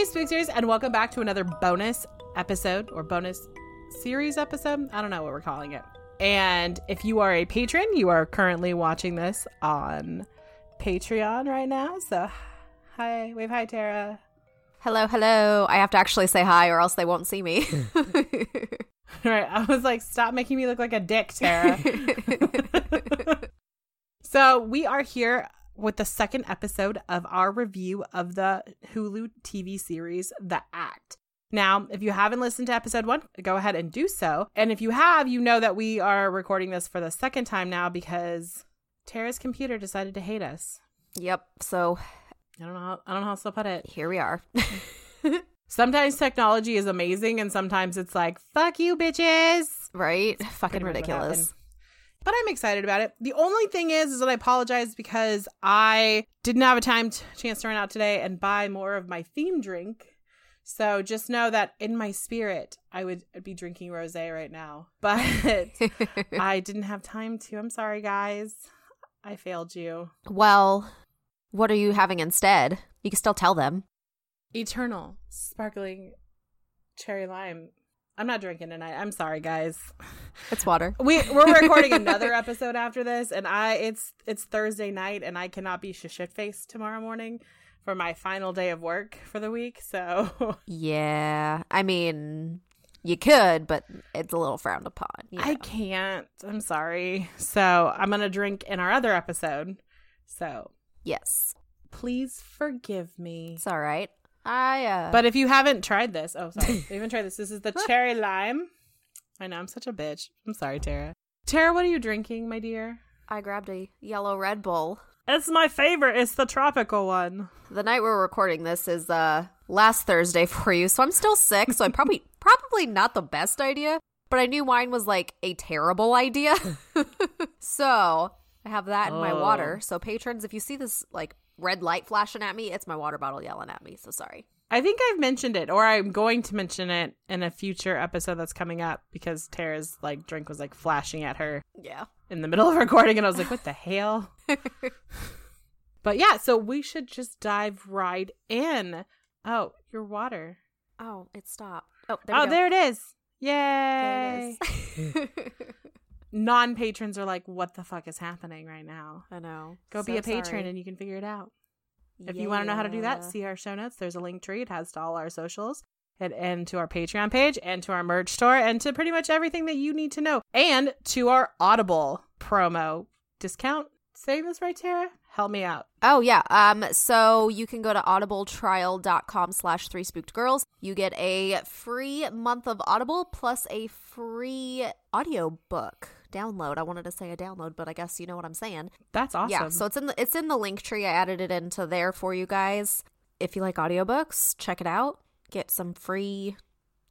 Hey, Spooksters, and welcome back to another bonus episode or bonus series episode. I don't know what we're calling it. And if you are a patron, you are currently watching this on Patreon right now. So, hi, wave hi, Tara. Hello, hello. I have to actually say hi or else they won't see me. Right, I was like, stop making me look like a dick, Tara. so, we are here with the second episode of our review of the Hulu TV series, The Act. Now, if you haven't listened to episode one, go ahead and do so. And if you have, you know that we are recording this for the second time now because Tara's computer decided to hate us. yep. So I don't know how I don't know how else to put it. here we are. Sometimes technology is amazing and sometimes it's like, fuck you, bitches. right? Fucking ridiculous. But I'm excited about it. The only thing is, is that I apologize because I didn't have a time t- chance to run out today and buy more of my theme drink. So just know that in my spirit, I would be drinking rosé right now. But I didn't have time to. I'm sorry, guys. I failed you. well, what are you having instead? You can still tell them. Eternal sparkling cherry lime. I'm not drinking tonight. I'm sorry, guys. It's water. We we're recording another episode after this, and I it's it's Thursday night, and I cannot be shit faced tomorrow morning for my final day of work for the week. So Yeah. I mean, you could, but it's a little frowned upon. you I can't. I'm sorry. So I'm gonna drink in our other episode. So Yes. please forgive me. It's all right. I, uh, But if you haven't tried this, oh sorry, if you haven't tried this. This is the cherry lime. I know I'm such a bitch. I'm sorry, Tara. Tara, what are you drinking, my dear? I grabbed a yellow Red Bull. It's my favorite. It's the tropical one. The night we're recording this is uh last Thursday for you, so I'm still sick, so I'm probably probably not the best idea, but I knew wine was like a terrible idea. so I have that in my Oh. water. So patrons, if you see this like red light flashing at me, it's my water bottle yelling at me. So sorry. I think I've mentioned it, or I'm going to mention it in a future episode that's coming up because Tara's like drink was like flashing at her Yeah. in the middle of recording, and I was like, "What the hell?" but yeah, so we should just dive right in. Oh, your water. Oh, it stopped. Oh, there oh, go. there it is. Yay! There it is. Non patrons are like, "What the fuck is happening right now?" I know. Go be a patron, sorry. and you can figure it out. If you want to know how to do that, see our show notes. There's a link tree. It has to all our socials and, and to our Patreon page and to our merch store and to pretty much everything that you need to know and to our Audible promo discount. Say this right, Tara? Help me out. Oh yeah. Um so you can go to audibletrial.com slash three spooked girls. You get a free month of Audible plus a free audiobook download. I wanted to say a download, but I guess you know what I'm saying. That's awesome. Yeah. So it's in the it's in the link tree. I added it into there for you guys. If you like audiobooks, check it out. Get some free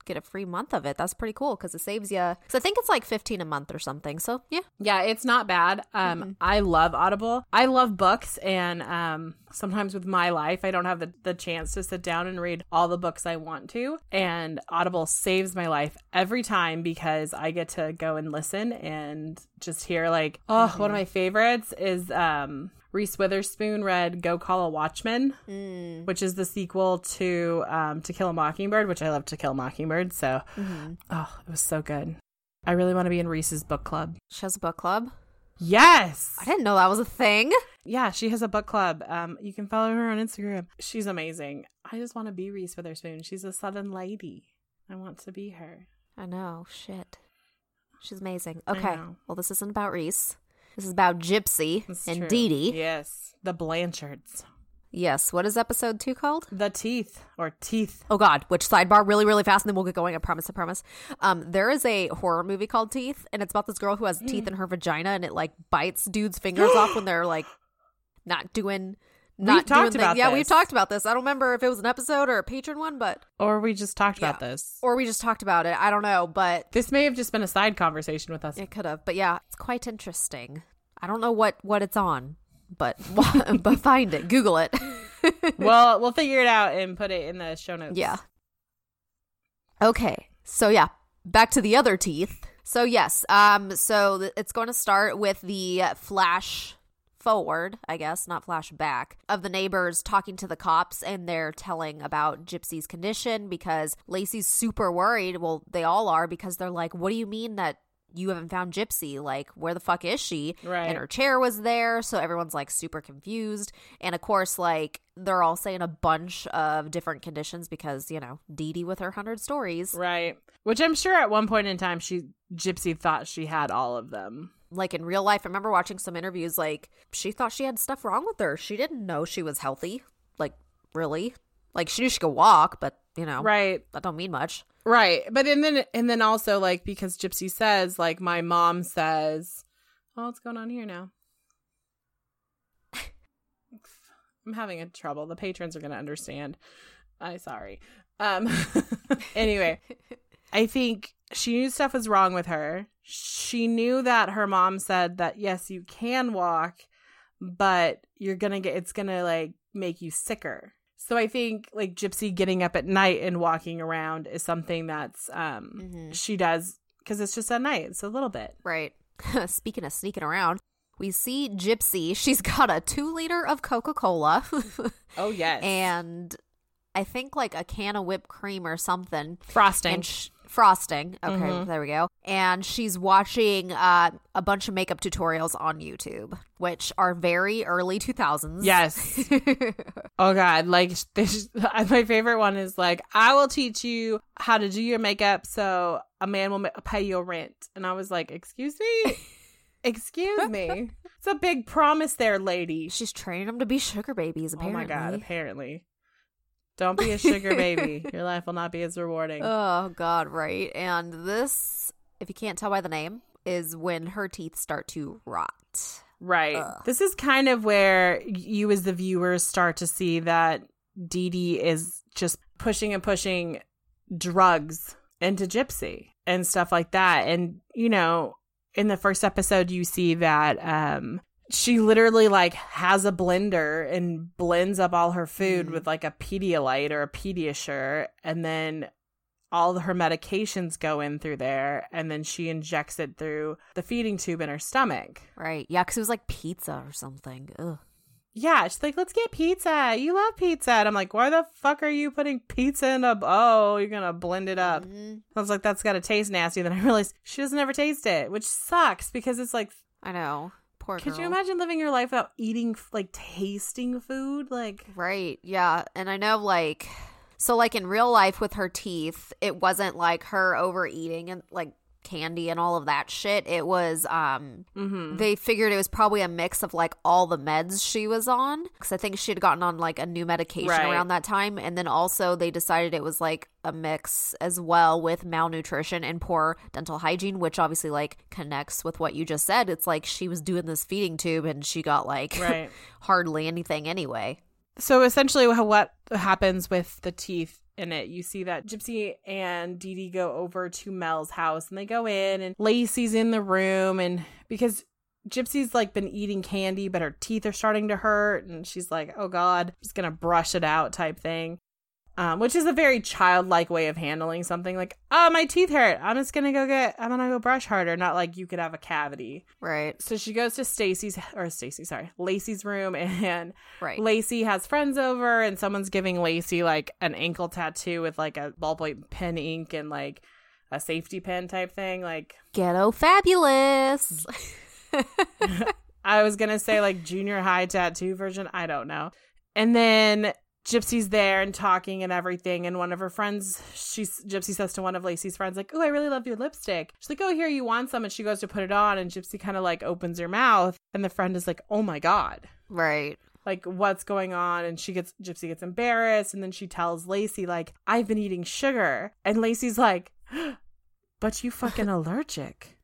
get a free month of it. That's pretty cool because it saves you. So I think it's like 15 a month or something. So yeah. Yeah, it's not bad. Um, I love Audible. I love books, and um, sometimes with my life, I don't have the, the chance to sit down and read all the books I want to. And Audible saves my life every time because I get to go and listen and just hear like, oh, one of my favorites is um Reese Witherspoon read Go Call a Watchman, which is the sequel to um, To Kill a Mockingbird, which I love To Kill a Mockingbird. So, oh, it was so good. I really want to be in Reese's book club. She has a book club. Yes. I didn't know that was a thing. Yeah, she has a book club. Um, you can follow her on Instagram. She's amazing. I just want to be Reese Witherspoon. She's a southern lady. I want to be her. I know. Shit. She's amazing. Okay. Well, this isn't about Reese. This is about Gypsy It's and true. Dee Dee. Yes, the Blanchards. Yes. What is episode two called? The teeth or teeth. Oh God! Which sidebar? Really, really fast, and then we'll get going. I promise. I promise. Um, there is a horror movie called Teeth, and it's about this girl who has teeth in her vagina, and it like bites dudes' fingers off when they're like not doing. Not talked about Yeah, we've talked about this. I don't remember if it was an episode or a patron one, but Or we just talked about this. or we just talked about it. I don't know, but This may have just been a side conversation with us. it could have. But yeah, it's quite interesting. I don't know what what it's on, but but find it, Google it. well, we'll figure it out and put it in the show notes. Yeah. Okay. So yeah, back to the other teeth. So yes, um so it's going to start with the flash forward, I guess, not flash back, of the neighbors talking to the cops and they're telling about Gypsy's condition because Lacey's super worried. Well, they all are because they're like, "What do you mean that you haven't found Gypsy? Like, where the fuck is she?" Right. And her chair was there, so everyone's like super confused. And of course, like they're all saying a bunch of different conditions because you know Dee Dee with her hundred stories. Right. Which I'm sure at one point in time she Gypsy thought she had all of them. Like in real life, I remember watching some interviews. Like she thought she had stuff wrong with her. She didn't know she was healthy. Like really, like she knew she could walk, but you know, Right. that don't mean much. Right. But and then and then also like because Gypsy says like my mom says, "Oh, what's going on here now?" I'm having a trouble. The patrons are going to understand. I sorry. Um anyway, I think she knew stuff was wrong with her. She knew that her mom said that yes, you can walk, but you're to get it's going to like make you sicker. So I think like Gypsy getting up at night and walking around is something that's um Mhm. she does cuz it's just at night. It's a little bit. Right. Speaking of sneaking around, we see Gypsy. She's got a two liter of Coca Cola. Oh yes. and I think like a can of whipped cream or something. frosting. And sh- frosting. Okay, Mhm. there we go. And she's watching uh, a bunch of makeup tutorials on YouTube, which are very early 2000s. yes. Oh god, like this my favorite one is like I will teach you how to do your makeup so a man will ma- pay your rent. And I was like, "Excuse me? Excuse me." It's a big promise there, lady. she's training them to be sugar babies, apparently. Oh my god, apparently. Don't be a sugar baby. Your life will not be as rewarding. Oh god, right. And this, if you can't tell by the name, is when her teeth start to rot. Right. Ugh. This is kind of where you, as the viewers, start to see that Dee Dee is just pushing and pushing drugs into Gypsy and stuff like that. And, you know, in the first episode, you see that um, she literally like has a blender and blends up all her food Mhm. with like a Pedialyte or a Pediasure. And then all her medications go in through there. And then she injects it through the feeding tube in her stomach. Right. Yeah, because it was like pizza or something. Ugh. Yeah, she's like, let's get pizza. You love pizza. And I'm like, why the fuck are you putting pizza in a oh, you're gonna blend it up. Mhm. I was like, that's gotta taste nasty. Then I realized she doesn't ever taste it, which sucks because it's like I know. Poor could you imagine living your life without eating like tasting food? Like Right. Yeah. And I know, like, so, like, in real life with her teeth, it wasn't like her overeating and like candy and all of that shit. It was, um, mm-hmm. they figured it was probably a mix of like all the meds she was on. Cause I think she had gotten on like a new medication Right. around that time. And then also they decided it was like a mix as well with malnutrition and poor dental hygiene, which obviously like connects with what you just said. It's like she was doing this feeding tube and she got like Right. hardly anything anyway. So essentially, what happens with the teeth in it. You see that Gypsy and Dee Dee go over to Mel's house and they go in and Lacey's in the room and because Gypsy's like been eating candy, but her teeth are starting to hurt and she's like, oh God, I'm just gonna brush it out type thing um, which is a very childlike way of handling something like, oh, my teeth hurt. I'm just gonna go get, I'm gonna go brush harder. Not like you could have a cavity. Right. So she goes to Stacy's, or Stacy, sorry, Lacey's room, and Right. Lacey has friends over, and someone's giving Lacey like an ankle tattoo with like a ballpoint pen ink and like a safety pin type thing. Like, Ghetto fabulous. I was gonna say like junior high tattoo version. I don't know. And then Gypsy's there and talking and everything, and one of her friends, she's Gypsy says to one of Lacey's friends, like, "Oh, I really love your lipstick." She's like, "Oh, here, you want some?" And she goes to put it on, and Gypsy kind of like opens her mouth, and the friend is like, "Oh my god." right. Like what's going on? And she gets Gypsy gets embarrassed, and then she tells Lacey like, "I've been eating sugar," and Lacey's like, "But you fucking allergic."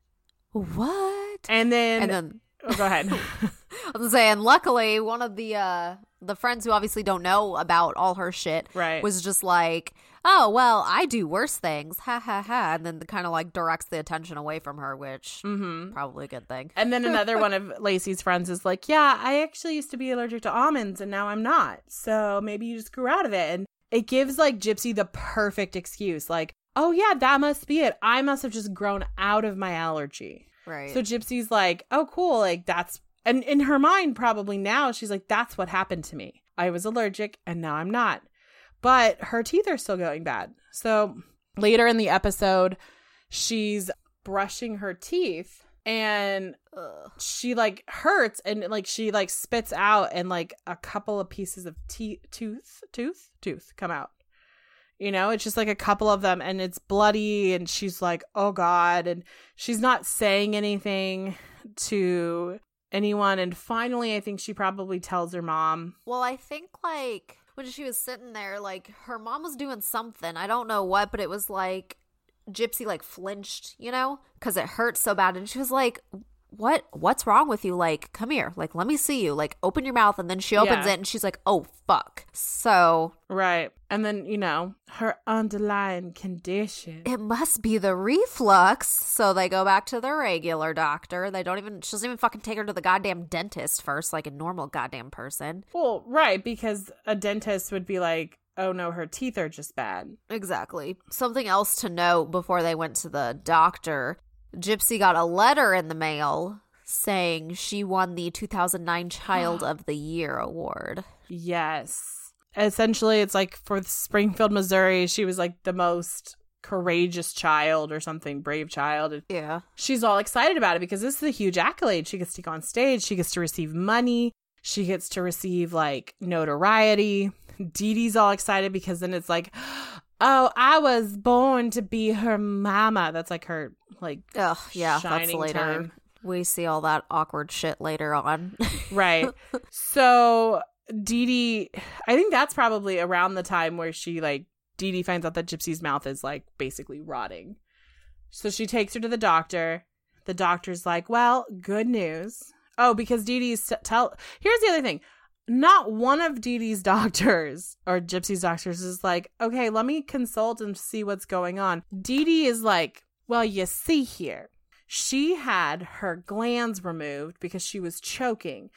What? And then, And then oh, go ahead. I was saying, luckily, one of the uh the friends who obviously don't know about all her shit Right. was just like, "Oh well, I do worse things," ha ha ha, and then kind of like directs the attention away from her, which mm-hmm. probably a good thing. And then another one of Lacey's friends is like, Yeah, I actually used to be allergic to almonds and now I'm not. So maybe you just grew out of it. And it gives like Gypsy the perfect excuse. Like, oh yeah, that must be it. I must have just grown out of my allergy. Right. So Gypsy's like, Oh, cool. Like, that's, and in her mind, probably now, she's like, That's what happened to me. I was allergic and now I'm not. But her teeth are still going bad. So later in the episode, she's brushing her teeth and she like hurts and like she like spits out and like a couple of pieces of teeth tooth tooth tooth come out you know it's just like a couple of them and it's bloody and she's like oh god and she's not saying anything to anyone and finally i think she probably tells her mom Well, I think like when she was sitting there, like her mom was doing something. I don't know what, but it was like Gypsy like flinched, you know, because it hurt so bad, and she was like. What what's wrong with you? Like, come here. Like, let me see you. Like, open your mouth and then she opens Yeah. it and she's like, "Oh fuck." So, right and then you know her underlying condition it must be the reflux. So they go back to the regular doctor. They don't even she doesn't even fucking take her to the goddamn dentist first like a normal goddamn person. well right because a dentist would be like oh no her teeth are just bad Exactly. Something else to note before they went to the doctor Gypsy got a letter in the mail saying she won the 2009 Child of the Year award. Yes. Essentially, it's like for Springfield, Missouri, she was like the most courageous child or something, brave child. And Yeah. she's all excited about it because this is a huge accolade. She gets to go on stage, she gets to receive money, she gets to receive like notoriety. Dee Dee's all excited because then it's like, oh, I was born to be her mama. That's like her, like, Ugh, yeah, that's later. time. We see all that awkward shit later on. right. so Dee Dee, I think that's probably around the time where she like Dee Dee finds out that Gypsy's mouth is like basically rotting. So she takes her to the doctor. The doctor's like, "Well, good news." Oh, because Dee Dee's tell. Here's the other thing. Not one of Dee Dee's doctors or Gypsy's doctors is like, "Okay, let me consult and see what's going on." Dee Dee is like, "Well, you see here." She had her glands removed because she was choking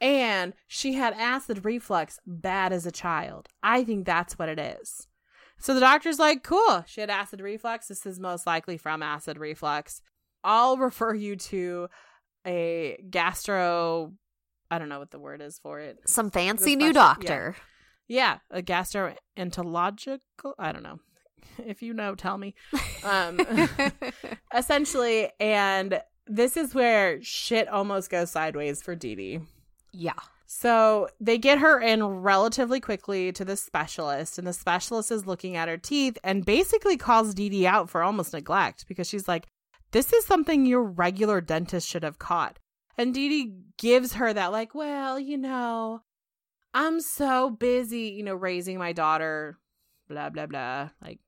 and she had acid reflux bad as a child. I think that's what it is. So the doctor's like, cool, she had acid reflux. This is most likely from acid reflux. I'll refer you to a gastro, I don't know what the word is for it. Some fancy new special- yeah. doctor. Yeah, a gastroenterological, I don't know. If you know, tell me. Um, essentially, and this is where shit almost goes sideways for Dee Dee. yeah. So they get her in relatively quickly to the specialist, and the specialist is looking at her teeth and basically calls Dee Dee out for almost neglect because she's like, This is something your regular dentist should have caught. And Dee Dee gives her that, like, well, you know, I'm so busy, you know, raising my daughter, blah, blah, blah. Like,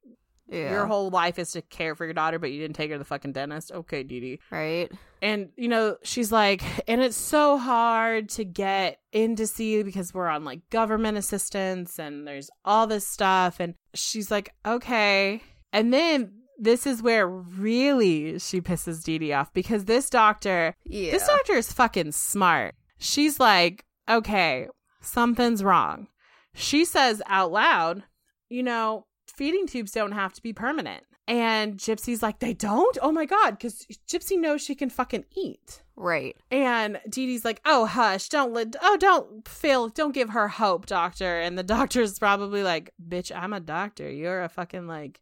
Yeah. Your whole life is to care for your daughter, but you didn't take her to the fucking dentist. Okay, Dee Dee. Right. And, you know, she's like, and it's so hard to get in to see because we're on like government assistance and there's all this stuff. And she's like, okay. And then this is where really she pisses Dee Dee off because this doctor, Yeah. this doctor is fucking smart. She's like, okay, something's wrong. She says out loud, you know, feeding tubes don't have to be permanent. And Gypsy's like, they don't? Oh my God. Because Gypsy knows she can fucking eat. right. And Dee Dee's like, oh, hush. Don't let, oh, don't fail. Don't give her hope, doctor. And the doctor's probably like, bitch, I'm a doctor. You're a fucking like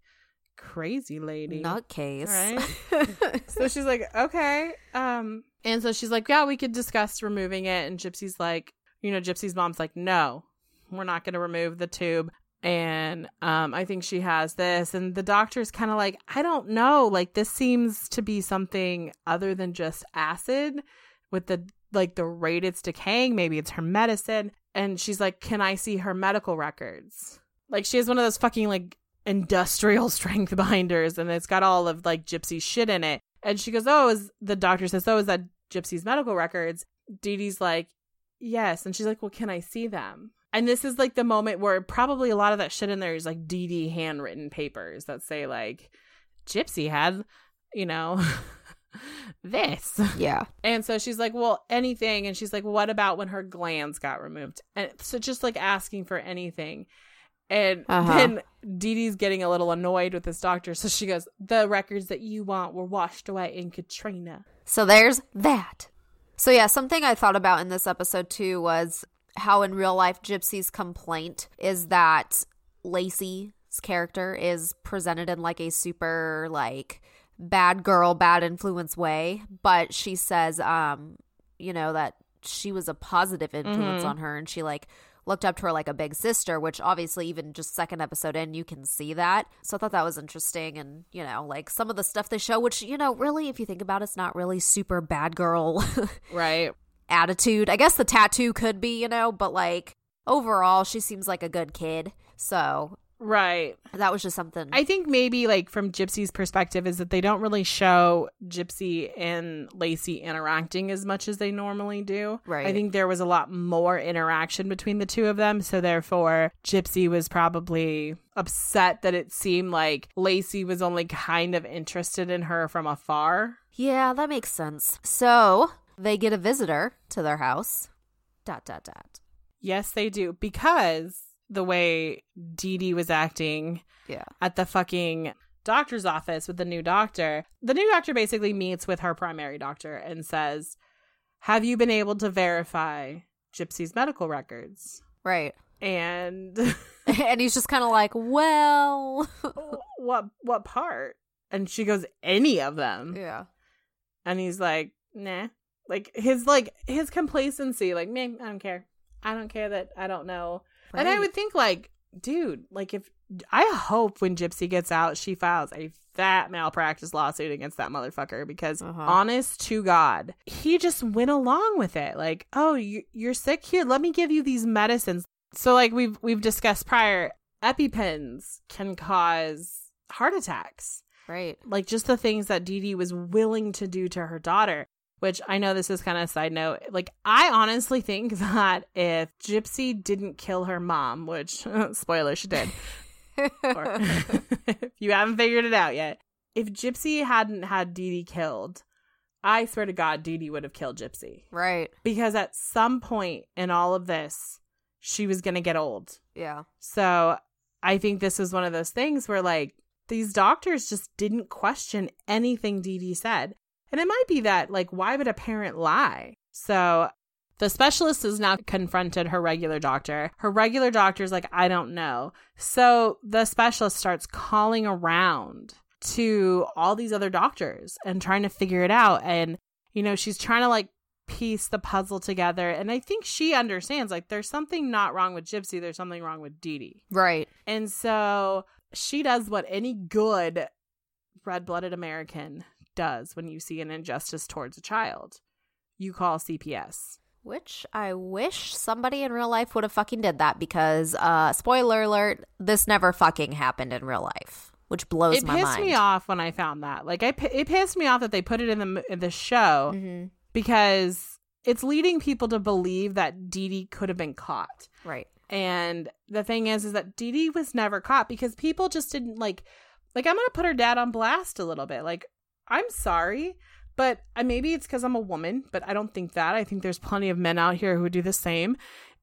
crazy lady. Nutcase. Right? so she's like, okay. Um, and so she's like, yeah, we could discuss removing it. And Gypsy's like, you know, Gypsy's mom's like, no, we're not going to remove the tube. And um, I think she has this. And the doctor's kind of like, I don't know. Like, this seems to be something other than just acid with the like the rate it's decaying. Maybe it's her medicine. And she's like, can I see her medical records? Like, she has one of those fucking like industrial strength binders and it's got all of like Gypsy shit in it. And she goes, Oh, is the doctor says, Oh, is that Gypsy's medical records? Dee Dee's like, Yes. And she's like, Well, can I see them? And this is like the moment where probably a lot of that shit in there is like Dee Dee handwritten papers that say like Gypsy had, you know, this. yeah. And so she's like, well, anything. And she's like, what about when her glands got removed? And so just like asking for anything. And Uh-huh. then Dee Dee's getting a little annoyed with this doctor. So she goes, the records that you want were washed away in Katrina. So there's that. So yeah, something I thought about in this episode too was how in real life Gypsy's complaint is that Lacey's character is presented in like a super like bad girl, bad influence way, but she says um you know that she was a positive influence on her and she like looked up to her like a big sister, which obviously even just second episode in you can see that. So I thought that was interesting and you know, like some of the stuff they show which you know, really if you think about it, it's not really super bad girl Right. attitude. I guess the tattoo could be, you know, but like overall she seems like a good kid. So Right. that was just something I think maybe like from Gypsy's perspective is that they don't really show Gypsy and Lacey interacting as much as they normally do. Right. I think there was a lot more interaction between the two of them, so therefore Gypsy was probably upset that it seemed like Lacey was only kind of interested in her from afar. Yeah, that makes sense. So they get a visitor to their house. Dot dot dot. Yes, they do because the way Dee Dee was acting Yeah. at the fucking doctor's office with the new doctor. The new doctor basically meets with her primary doctor and says, Have you been able to verify Gypsy's medical records? Right. And and he's just kind of like, well, what what part? And she goes, Any of them. yeah, And he's like, Nah. Like his like his complacency, like, man, I don't care. I don't care that I don't know. And I would think like, dude, like if I hope when Gypsy gets out, she files a fat malpractice lawsuit against that motherfucker because Uh-huh. honest to God, he just went along with it. Like, oh, you, you're sick here. Let me give you these medicines. So like we've we've discussed prior, epipens can cause heart attacks right. like just the things that Dee Dee was willing to do to her daughter. Which I know this is kind of a side note. Like, I honestly think that if Gypsy didn't kill her mom, which, spoiler, she did, or if you haven't figured it out yet, if Gypsy hadn't had Dee Dee killed, I swear to God, Dee Dee would have killed Gypsy. right. Because at some point in all of this, she was going to get old. Yeah. So I think this was one of those things where like these doctors just didn't question anything Dee Dee said. And it might be that like why would a parent lie? So the specialist has now confronted her regular doctor. Her regular doctor's like, I don't know. So the specialist starts calling around to all these other doctors and trying to figure it out. And, you know, she's trying to like piece the puzzle together. And I think she understands like there's something not wrong with Gypsy, there's something wrong with Dee Dee. Right. And so she does what any good red blooded American does when you see an injustice towards a child. You call CPS. Which I wish somebody in real life would have fucking did that because, uh, spoiler alert, this never fucking happened in real life. which blows it my mind. It pissed me off when I found that. Like, I it pissed me off that they put it in the in the show Mhm. because it's leading people to believe that Dee Dee could have been caught. Right. And the thing is, is that Dee Dee was never caught because people just didn't like. Like, I'm gonna put her dad on blast a little bit. Like, I'm sorry, but uh, maybe it's because I'm a woman, but I don't think that. I think there's plenty of men out here who would do the same.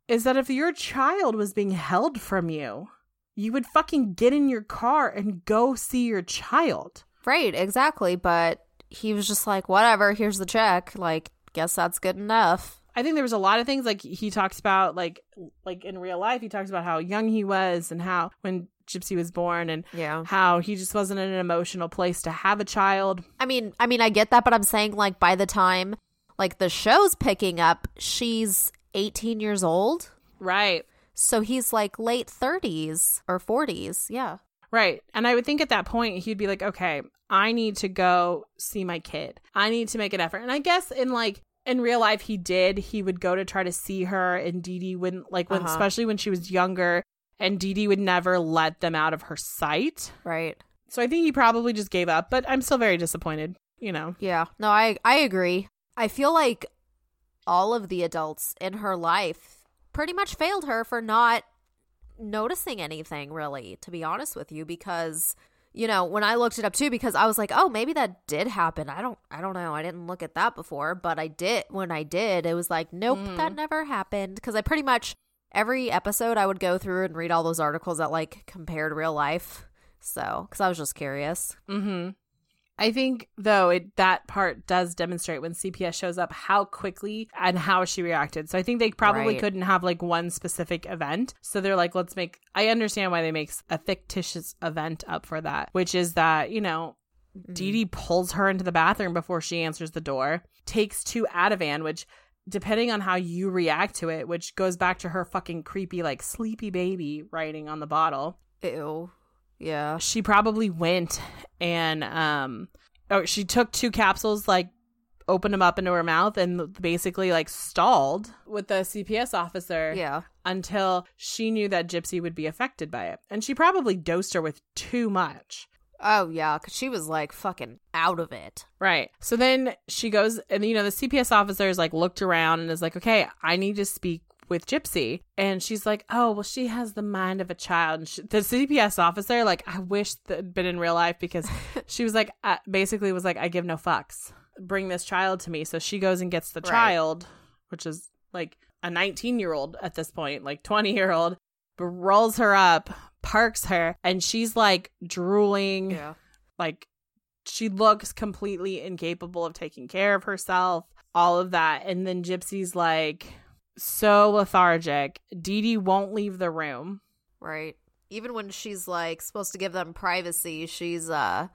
Is that if your child was being held from you, you would fucking get in your car and go see your child. Right, exactly. But he was just like, whatever, here's the check. Like, guess that's good enough. I think there was a lot of things like he talks about like like in real life he talks about how young he was and how when Gypsy was born and Yeah. how he just wasn't in an emotional place to have a child. I mean, I mean, I get that, but I'm saying like by the time like the show's picking up, she's 18 years old. Right. So he's like late 30s or 40s. Yeah. Right. And I would think at that point he'd be like, "Okay, I need to go see my kid. I need to make an effort." And I guess in like in real life he did. He would go to try to see her and Dee Dee wouldn't like when Uh-huh. especially when she was younger and Dee Dee would never let them out of her sight. Right. So I think he probably just gave up, but I'm still very disappointed, you know. Yeah. No, I I agree. I feel like all of the adults in her life pretty much failed her for not noticing anything really, to be honest with you because you know, when I looked it up too because I was like, "Oh, maybe that did happen." I don't I don't know. I didn't look at that before, but I did when I did. It was like, "Nope, that never happened." Cuz I pretty much every episode I would go through and read all those articles that like compared real life. So, cuz I was just curious. Mm-hmm. I think though it that part does demonstrate when CPS shows up how quickly and how she reacted. So I think they probably Right. couldn't have like one specific event. So they're like, let's make. I understand why they make a fictitious event up for that, which is that you know. Mm-hmm. Dee Dee pulls her into the bathroom before she answers the door, takes two Ativan, which, depending on how you react to it, which goes back to her fucking creepy, like, sleepy baby writing on the bottle Ew. Yeah. she probably went and um oh she took two capsules like opened them up into her mouth and basically like stalled with the CPS officer Yeah. until she knew that Gypsy would be affected by it. And she probably dosed her with too much. Oh yeah, because she was like fucking out of it. Right. So then she goes, and you know, the CPS officer is like looked around and is like, okay, I need to speak with Gypsy. And she's like, oh, well, she has the mind of a child. And she, the CPS officer, like, I wish that had been in real life because she was like, uh, basically was like, I give no fucks. Bring this child to me. So she goes and gets the Right. child, which is like a 19 year old at this point, like 20 year old, rolls her up, parks her, and she's like drooling like she looks completely incapable of taking care of herself all of that and then gypsy's like so lethargic Dee Dee won't leave the room Right. Even when she's like supposed to give them privacy, she's uh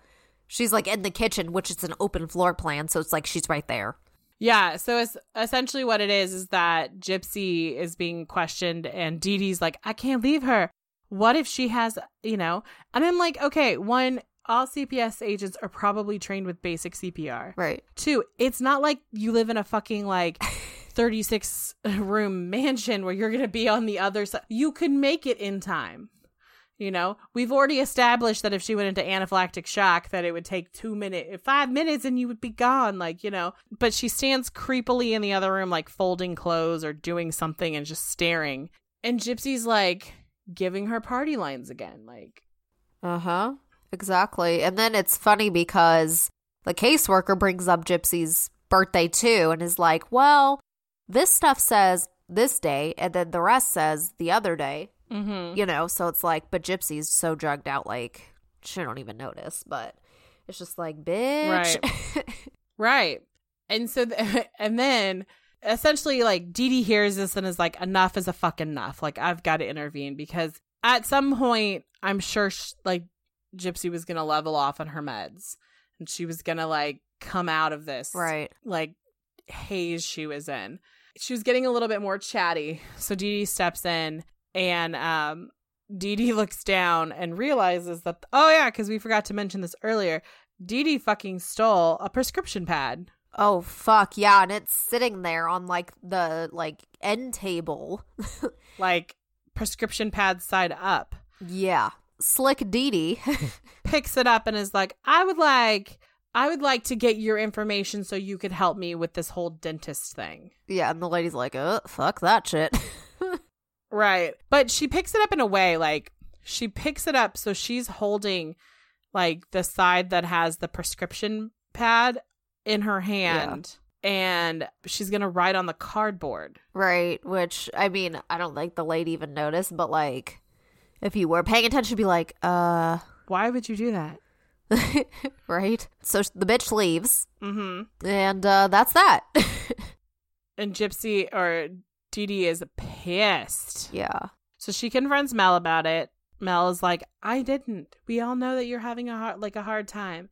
she's like in the kitchen, which is an open floor plan, so it's like she's right there. yeah so it's essentially what it is is that gypsy is being questioned and Dee Dee's like i can't leave her what if she has you know and i'm like okay one all cps agents are probably trained with basic cpr Right. Two, it's not like you live in a fucking like 36 room mansion where you're going to be on the other side. You could make it in time. You know, we've already established that if she went into anaphylactic shock, that it would take two minutes, five minutes, and you would be gone. Like, you know, but she stands creepily in the other room, like folding clothes or doing something and just staring. And Gypsy's like giving her party lines again. Like, Uh-huh. Exactly. And then it's funny because the caseworker brings up Gypsy's birthday too and is like, "Well, this stuff says this day and then the rest says the other day." mm-hmm. You know, so it's like but Gypsy's so drugged out like she don't even notice, but it's just like, "Bitch." Right. right. And so, th- and then essentially, like, Dee Dee hears this and is like, enough is a fucking enough. Like, I've got to intervene because at some point, I'm sure, sh- like, Gypsy was going to level off on her meds and she was going to, like, come out of this, right. like, haze she was in. She was getting a little bit more chatty. So Dee Dee steps in and, um, Dee Dee looks down and realizes that, oh, yeah, because we forgot to mention this earlier. Dee Dee fucking stole a prescription pad. Oh fuck yeah, and it's sitting there on like the like end table. like prescription pad side up. yeah. slick Dee Dee. picks it up and is like, I would like I would like to get your information so you could help me with this whole dentist thing. yeah, and the lady's like, "Uh, fuck that shit." Right. But she picks it up in a way like she picks it up so she's holding like the side that has the prescription pad in her hand and she's going to write on the cardboard. right, which I mean, I don't think the lady even noticed, but like if you were paying attention, be like, "Uh, Why would you do that? right?" So the bitch leaves, Mhm. and uh that's that. And Gypsy or Dee Dee is pissed. yeah. So she confronts Mel about it. Mel is like, "I didn't. We all know that you're having a hard, like a hard time."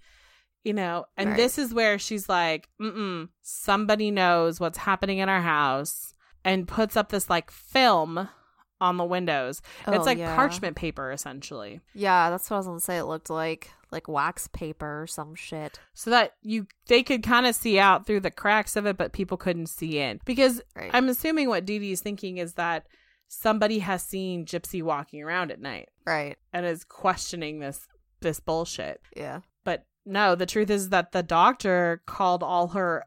You know, and Right. this is where she's like, "Mm-mm, somebody knows what's happening in our house." And puts up this like film on the windows. Oh, it's like yeah. parchment paper essentially. Yeah, that's what I was gonna say. It looked like like wax paper or some shit. So that you they could kind of see out through the cracks of it, but people couldn't see in. Because Right. I'm assuming what Dee Dee is thinking is that somebody has seen Gypsy walking around at night. Right. and is questioning this this bullshit. Yeah. But no, the truth is that the doctor called all her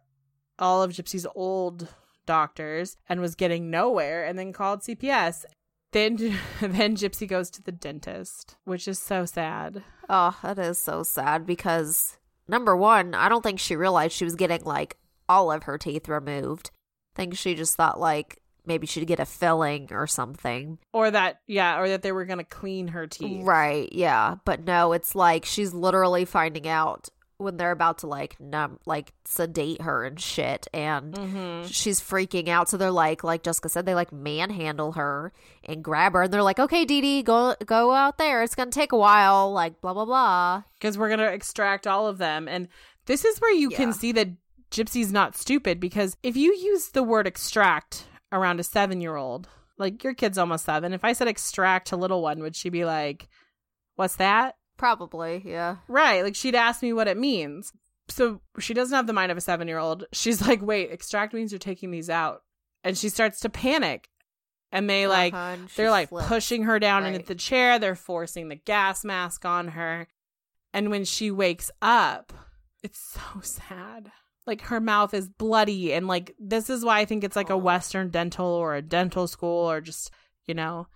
all of Gypsy's old doctors and was getting nowhere and then called CPS. Then then Gypsy goes to the dentist, which is so sad. Oh, that is so sad because number one, I don't think she realized she was getting like all of her teeth removed. I think she just thought like maybe she'd get a filling or something. Or that yeah, or that they were going to clean her teeth. Right, yeah. But no, it's like she's literally finding out when they're about to like numb like sedate her and shit and Mhm. she's freaking out so they're like like jessica said they like manhandle her and grab her and they're like okay Dee Dee, go go out there it's gonna take a while like blah blah blah because we're going to extract all of them. And this is where you Yeah. can see that Gypsy's not stupid because if you use the word extract around a seven year old, like your kid's almost seven, if I said extract to little one, would she be like, what's that? Probably yeah Right. Like she'd ask me what it means. So she doesn't have the mind of a seven year old. She's like, wait, extract means you're taking these out. And she starts to panic. And they like, Uh-huh, and they're like flips. pushing her down Right. into the chair. They're forcing the gas mask on her. And when she wakes up, it's so sad. Like her mouth is bloody. And like, this is why I think it's like a Oh. Western dental or a dental school or just, you know,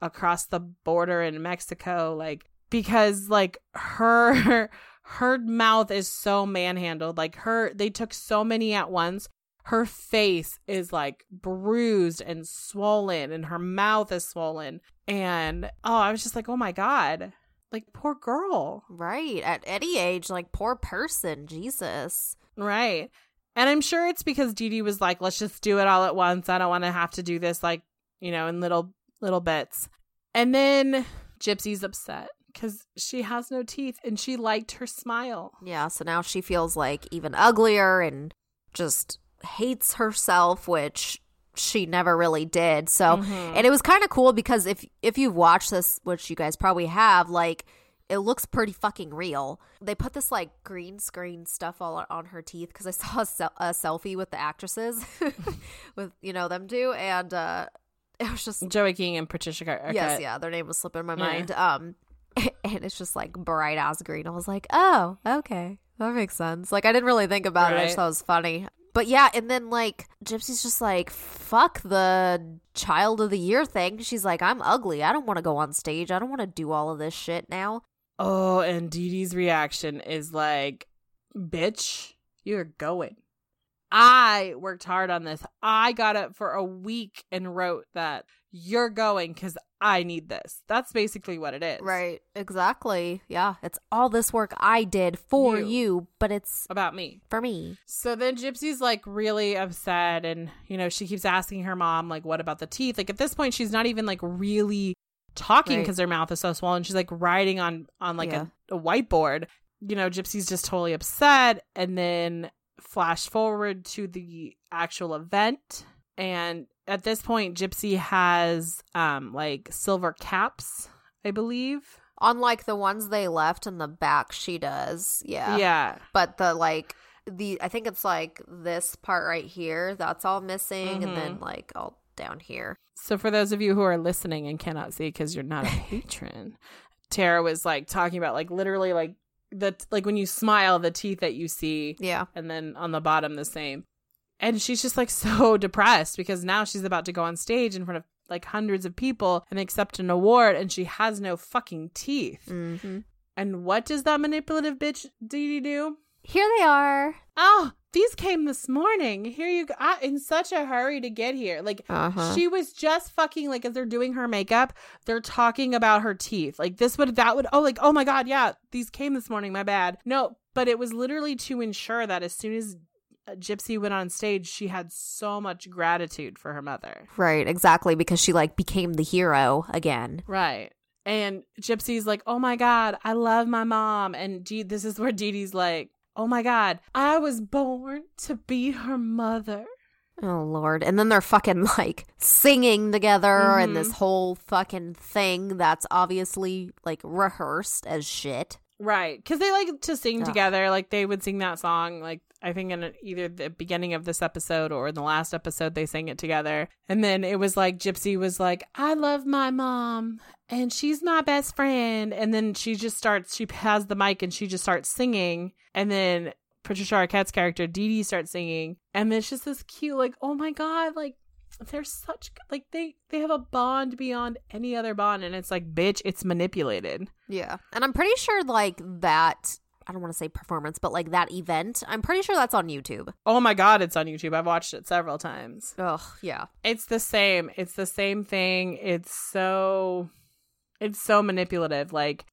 across the border in Mexico. Like, because like her, her mouth is so manhandled. Like her, they took so many at once. Her face is like bruised and swollen and her mouth is swollen. And oh i was just like oh my god. Like poor girl. Right. At any age like poor person. Jesus. Right. And i'm sure it's because Dee Dee was like let's just do it all at once. I don't want to have to do this like you know in little little bits. And then gypsy's upset because she has no teeth and she liked her smile. Yeah so now she feels like even uglier and just hates herself which she never really did. So Mhm. and it was kind of cool because if if you've watched this which you guys probably have like it looks pretty fucking real. They put this like green screen stuff all on her teeth because i saw a, sel- a selfie with the actresses with you know them two and uh it was just joey king and patricia Ar- yes yeah their name was slipping my Yeah. mind. Um and it's just like bright ass green. I was like oh okay. That makes sense. Like i didn't really think about it. I Right. just thought it was funny. But yeah and then like gypsy's just like fuck the child of the year thing. She's like i'm ugly. I don't want to go on stage. I don't want to do all of this shit now. Oh, and Dee Dee's reaction is like, bitch, you're going. I worked hard on this. I got up for a week and wrote that you're going because I need this. That's basically what it is. right exactly yeah it's all this work i did for You. you but it's About me. for me So then Gypsy's like really upset and you know, she keeps asking her mom like what about the teeth? Like at this point she's not even like really talking Right. because her mouth is so swollen. She's like writing on on like Yeah. a, a whiteboard. You know, Gypsy's just totally upset and then flash forward to the actual event and at this point Gypsy has um like silver caps, I believe. unlike the ones they left in the back she does yeah yeah. but the like the I think it's like this part right here that's all missing, and then like all down here. So for those of you who are listening and cannot see because you're not a patron, Tara was like talking about like literally like the like when you smile the teeth that you see Yeah. and then on the bottom the same. And she's just like so depressed because now she's about to go on stage in front of like hundreds of people and accept an award and she has no fucking teeth. Mm-hmm. And what does that manipulative bitch Dee do? Here they are. Oh, these came this morning. Here you go. I, in such a hurry to get here. Like, Uh-huh. she was just fucking, like, as they're doing her makeup, they're talking about her teeth. Like, this would, that would, oh, like, oh my God, yeah, these came this morning. My bad. No, but it was literally to ensure that as soon as Uh, Gypsy went on stage, she had so much gratitude for her mother. Right, exactly, because she like became the hero again. Right. And Gypsy's like, oh my God, I love my mom. And Dee, this is where Dee Dee's like, oh my God, I was born to be her mother. Oh lord. And then they're fucking like singing together and mm-hmm. this whole fucking thing that's obviously like rehearsed as shit. Right. Because they like to sing Ugh. together. Like they would sing that song, like I think in either the beginning of this episode or in the last episode, they sang it together. And then it was like Gypsy was like, I love my mom and she's my best friend. And then she just starts, she has the mic and she just starts singing. And then Patricia Arquette's character, Dee Dee, starts singing. And it's just this cute, like, oh my God, like, they're such like they they have a bond beyond any other bond and it's like bitch it's manipulated Yeah. And I'm pretty sure like that I don't want to say performance, but like that event, I'm pretty sure that's on YouTube. Oh my god, it's on YouTube. I've watched it several times. Ugh, yeah. It's the same. It's the same thing. It's so it's so manipulative. Like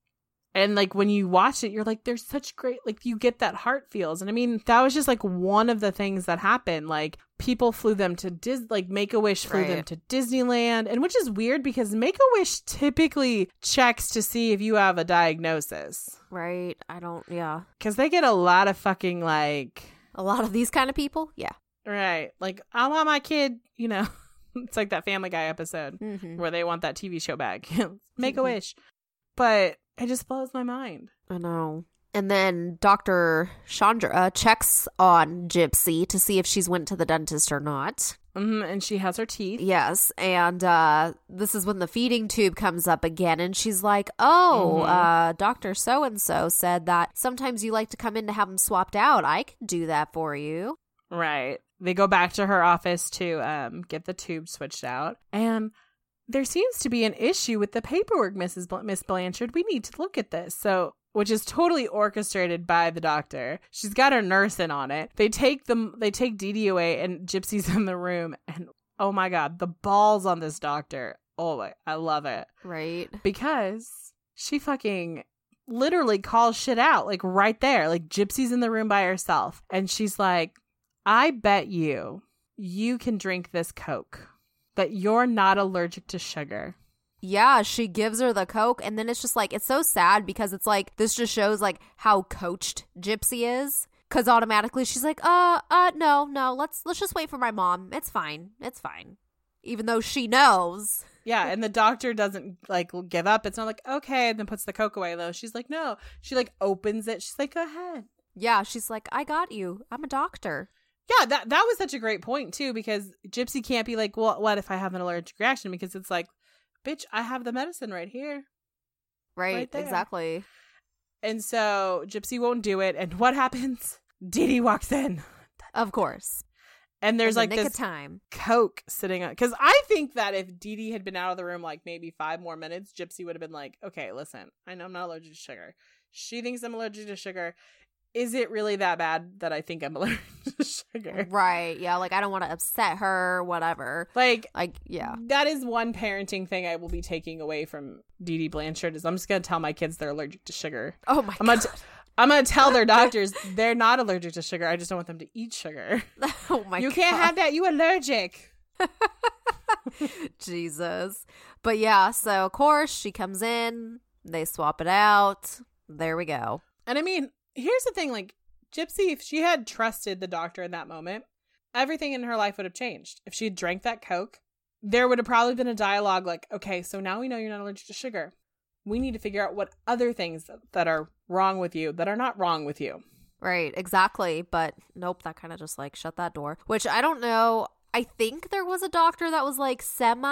and like when you watch it, you're like, there's such great like you get that heart feels. And I mean, that was just like one of the things that happened. Like people flew them to Dis like Make a Wish flew them to Disneyland. And which is weird because Make a Wish typically checks to see if you have a diagnosis. Right. I don't yeah. Because they get a lot of fucking like A lot of these kind of people? Yeah. Right. Like, I want my kid, you know, it's like that Family Guy episode Mm-hmm. where they want that TV show back. Make a wish. But it just blows my mind. I know. And then Dr. Chandra checks on Gypsy to see if she's went to the dentist or not. hmm And she has her teeth. Yes, and uh, this is when the feeding tube comes up again, and she's like, "Oh, Mhm. uh, Doctor So and So said that sometimes you like to come in to have them swapped out. I can do that for you." Right. They go back to her office to um, get the tube switched out. And there seems to be an issue with the paperwork, Mrs. Bl- Miss Blanchard. We need to look at this. So, which is totally orchestrated by the doctor. She's got her nurse in on it. They take them. They take Dee away, and Gypsy's in the room. And oh my god, the balls on this doctor. Oh I love it Right? because she fucking literally calls shit out like right there like gypsy's in the room by herself and she's like i bet you you can drink this coke that you're not allergic to sugar Yeah, she gives her the coke, and then it's just like it's so sad because it's like this just shows like how coached Gypsy is. Because automatically she's like, "Uh, uh, no, no, let's let's just wait for my mom. It's fine, it's fine." Even though she knows. yeah and the doctor doesn't like give up it's not like okay and then puts the coke away though she's like no she like opens it she's like go ahead Yeah, she's like, "I got you. I'm a doctor." Yeah that that was such a great point too because gypsy can't be like well what if i have an allergic reaction because it's like bitch i have the medicine right here Right, Right exactly. And so Gypsy won't do it. And what happens? Dee Dee walks in. Of course. And there's In like this time. Coke sitting on. Because I think that if Dee Dee had been out of the room like maybe five more minutes, Gypsy would have been like, okay, listen, I know I'm not allergic to sugar. She thinks I'm allergic to sugar. Is it really that bad that I think I'm allergic to sugar? Right. Yeah. Like I don't want to upset her. Whatever. Like, Like yeah. that is one parenting thing I will be taking away from Dee Dee Blanchard is I'm just going to tell my kids they're allergic to sugar. Oh my I'm god. gonna, t- I'm gonna tell their doctors they're not allergic to sugar. I just don't want them to eat sugar. oh my. you can't have that. You allergic. Jesus. But yeah. So of course she comes in. They swap it out. There we go. And I mean, here's the thing: like Gypsy, if she had trusted the doctor in that moment, everything in her life would have changed. If she had drank that Coke, there would have probably been a dialogue like, "Okay, so now we know you're not allergic to sugar. We need to figure out what other things that- are wrong with you that are not wrong with you." Right. Exactly. But nope. That kind of just like shut that door. Which I don't know. I think there was a doctor that was like semi.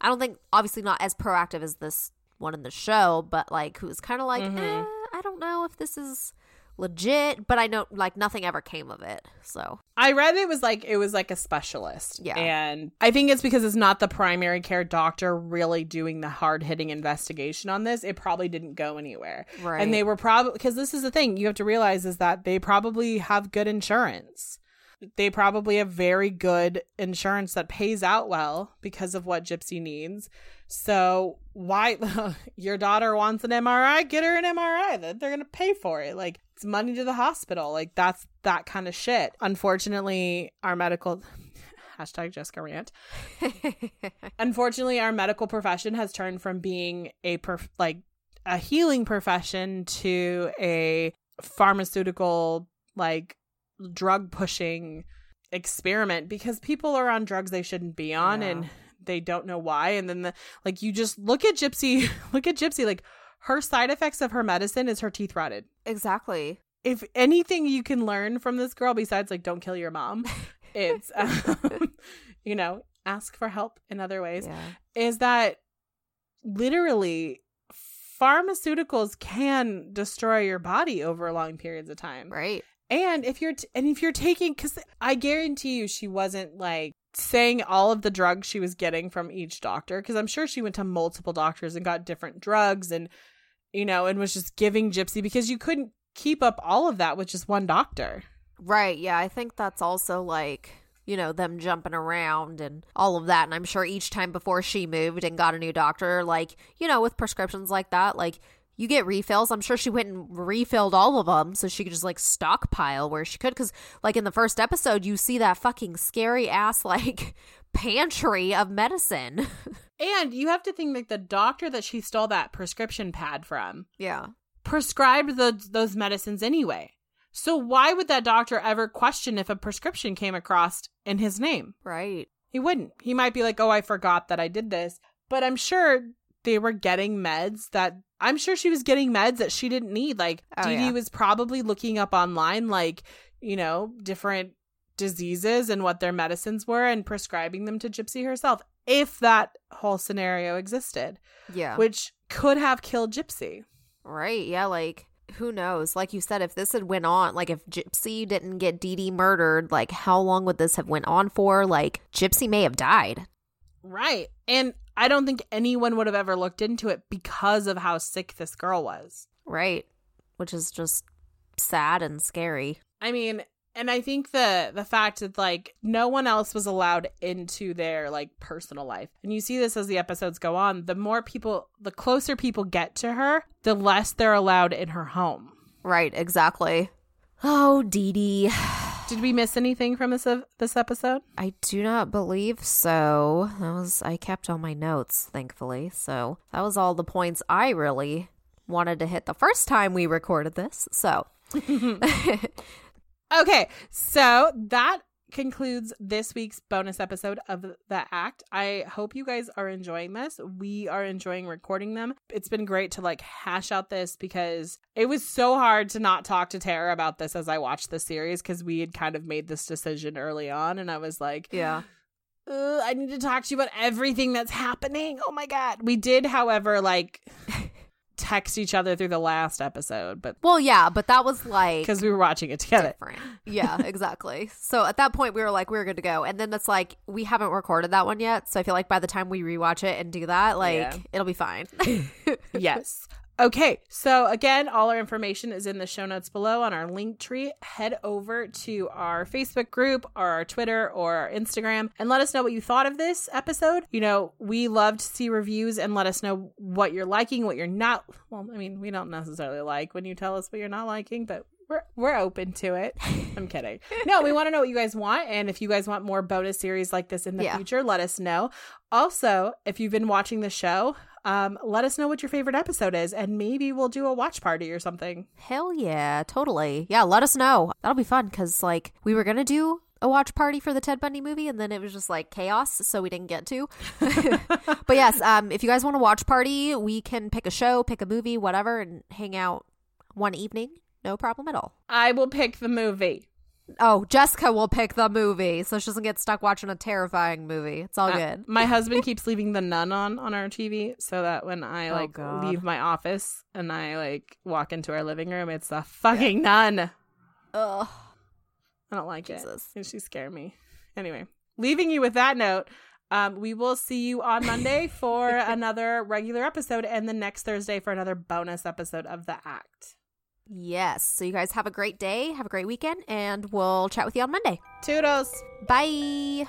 I don't think obviously not as proactive as this one in the show, but like who's kind of like, Mhm. eh, I don't know if this is legit, but I know like nothing ever came of it. So I read it was like it was like a specialist. Yeah. And I think it's because it's not the primary care doctor really doing the hard hitting investigation on this. It probably didn't go anywhere. right, And they were probably because this is the thing you have to realize is that they probably have good insurance. They probably have very good insurance that pays out well because of what Gypsy needs. So why your daughter wants an MRI? Get her an MRI. They're gonna pay for it. Like it's money to the hospital. Like that's that kind of shit. Unfortunately, our medical hashtag Jessica rant. Unfortunately, our medical profession has turned from being a perf- like a healing profession to a pharmaceutical like drug pushing experiment because people are on drugs they shouldn't be on Yeah. and they don't know why and then the like you just look at gypsy look at gypsy like her side effects of her medicine is her teeth rotted exactly. if anything you can learn from this girl besides like don't kill your mom it's um, you know ask for help in other ways Yeah. is that literally pharmaceuticals can destroy your body over long periods of time Right. And if you're t- and if you're taking cuz I guarantee you she wasn't like saying all of the drugs she was getting from each doctor cuz I'm sure she went to multiple doctors and got different drugs and you know and was just giving gypsy because you couldn't keep up all of that with just one doctor. Right. Yeah. I think that's also like, you know, them jumping around and all of that. And I'm sure each time before she moved and got a new doctor, like, you know, with prescriptions like that, like, you get refills. I'm sure she went and refilled all of them so she could just like stockpile where she could. Cause, like, in the first episode, you see that fucking scary ass, like, pantry of medicine. And you have to think like the doctor that she stole that prescription pad from yeah. prescribed the, those medicines anyway. So why would that doctor ever question if a prescription came across in his name? Right. He wouldn't. He might be like, "Oh, I forgot that I did this." But I'm sure they were getting meds that I'm sure she was getting meds that she didn't need. Like Oh, Dee Dee yeah. was probably looking up online like, you know, different diseases and what their medicines were and prescribing them to Gypsy herself if that whole scenario existed, Yeah. which could have killed Gypsy. Right. Yeah. Like, who knows? Like you said, if this had went on, like if Gypsy didn't get Dee Dee murdered, like how long would this have went on for? Like Gypsy may have died. Right. And I don't think anyone would have ever looked into it because of how sick this girl was. Right. Which is just sad and scary. I mean, and I think the the fact that like no one else was allowed into their like personal life. And you see this as the episodes go on, the more people the closer people get to her, the less they're allowed in her home. Right. Exactly. Oh, Dee Dee. Did we miss anything from this uh, this episode? I do not believe so. That was I kept all my notes, thankfully. So that was all the points I really wanted to hit the first time we recorded this. So Okay, so that concludes this week's bonus episode of The Act. I hope you guys are enjoying this. We are enjoying recording them. It's been great to like hash out this because it was so hard to not talk to Tara about this as I watched the series because we had kind of made this decision early on and I was like, yeah. I need to talk to you about everything that's happening. Oh my God. We did, however, like text each other through the last episode, but Well, yeah, but that was like because we were watching it together. different. Yeah, exactly. so at that point, we were like, we were good to go. And then that's like, we haven't recorded that one yet. So I feel like by the time we rewatch it and do that, like, Yeah. it'll be fine. yes. Okay, so again, all our information is in the show notes below on our link tree. Head over to our Facebook group or our Twitter or our Instagram and let us know what you thought of this episode. You know, we love to see reviews and let us know what you're liking, what you're not. Well, I mean, we don't necessarily like when you tell us what you're not liking, but we're we're open to it. I'm kidding. No, we want to know what you guys want, and if you guys want more bonus series like this in the Yeah. future, let us know. Also, if you've been watching the show, um, let us know what your favorite episode is, and maybe we'll do a watch party or something. Hell yeah, totally. Yeah, let us know. That'll be fun because, like, we were going to do a watch party for the Ted Bundy movie and then it was just like chaos, so we didn't get to. but yes, um, if you guys want to watch party, we can pick a show, pick a movie, whatever, and hang out one evening. No problem at all. I will pick the movie. Oh, Jessica will pick the movie, so she doesn't get stuck watching a terrifying movie. It's all Uh, good. my husband keeps leaving the nun on on our TV so that when I Oh, like God. leave my office and I like walk into our living room, it's the fucking nun. Ugh. I don't like Jesus. it. And she scared me. Anyway, leaving you with that note, um, we will see you on Monday for another regular episode and the next Thursday for another bonus episode of The Act. Yes. So you guys have a great day, have a great weekend, and we'll chat with you on Monday. Toodles. Bye.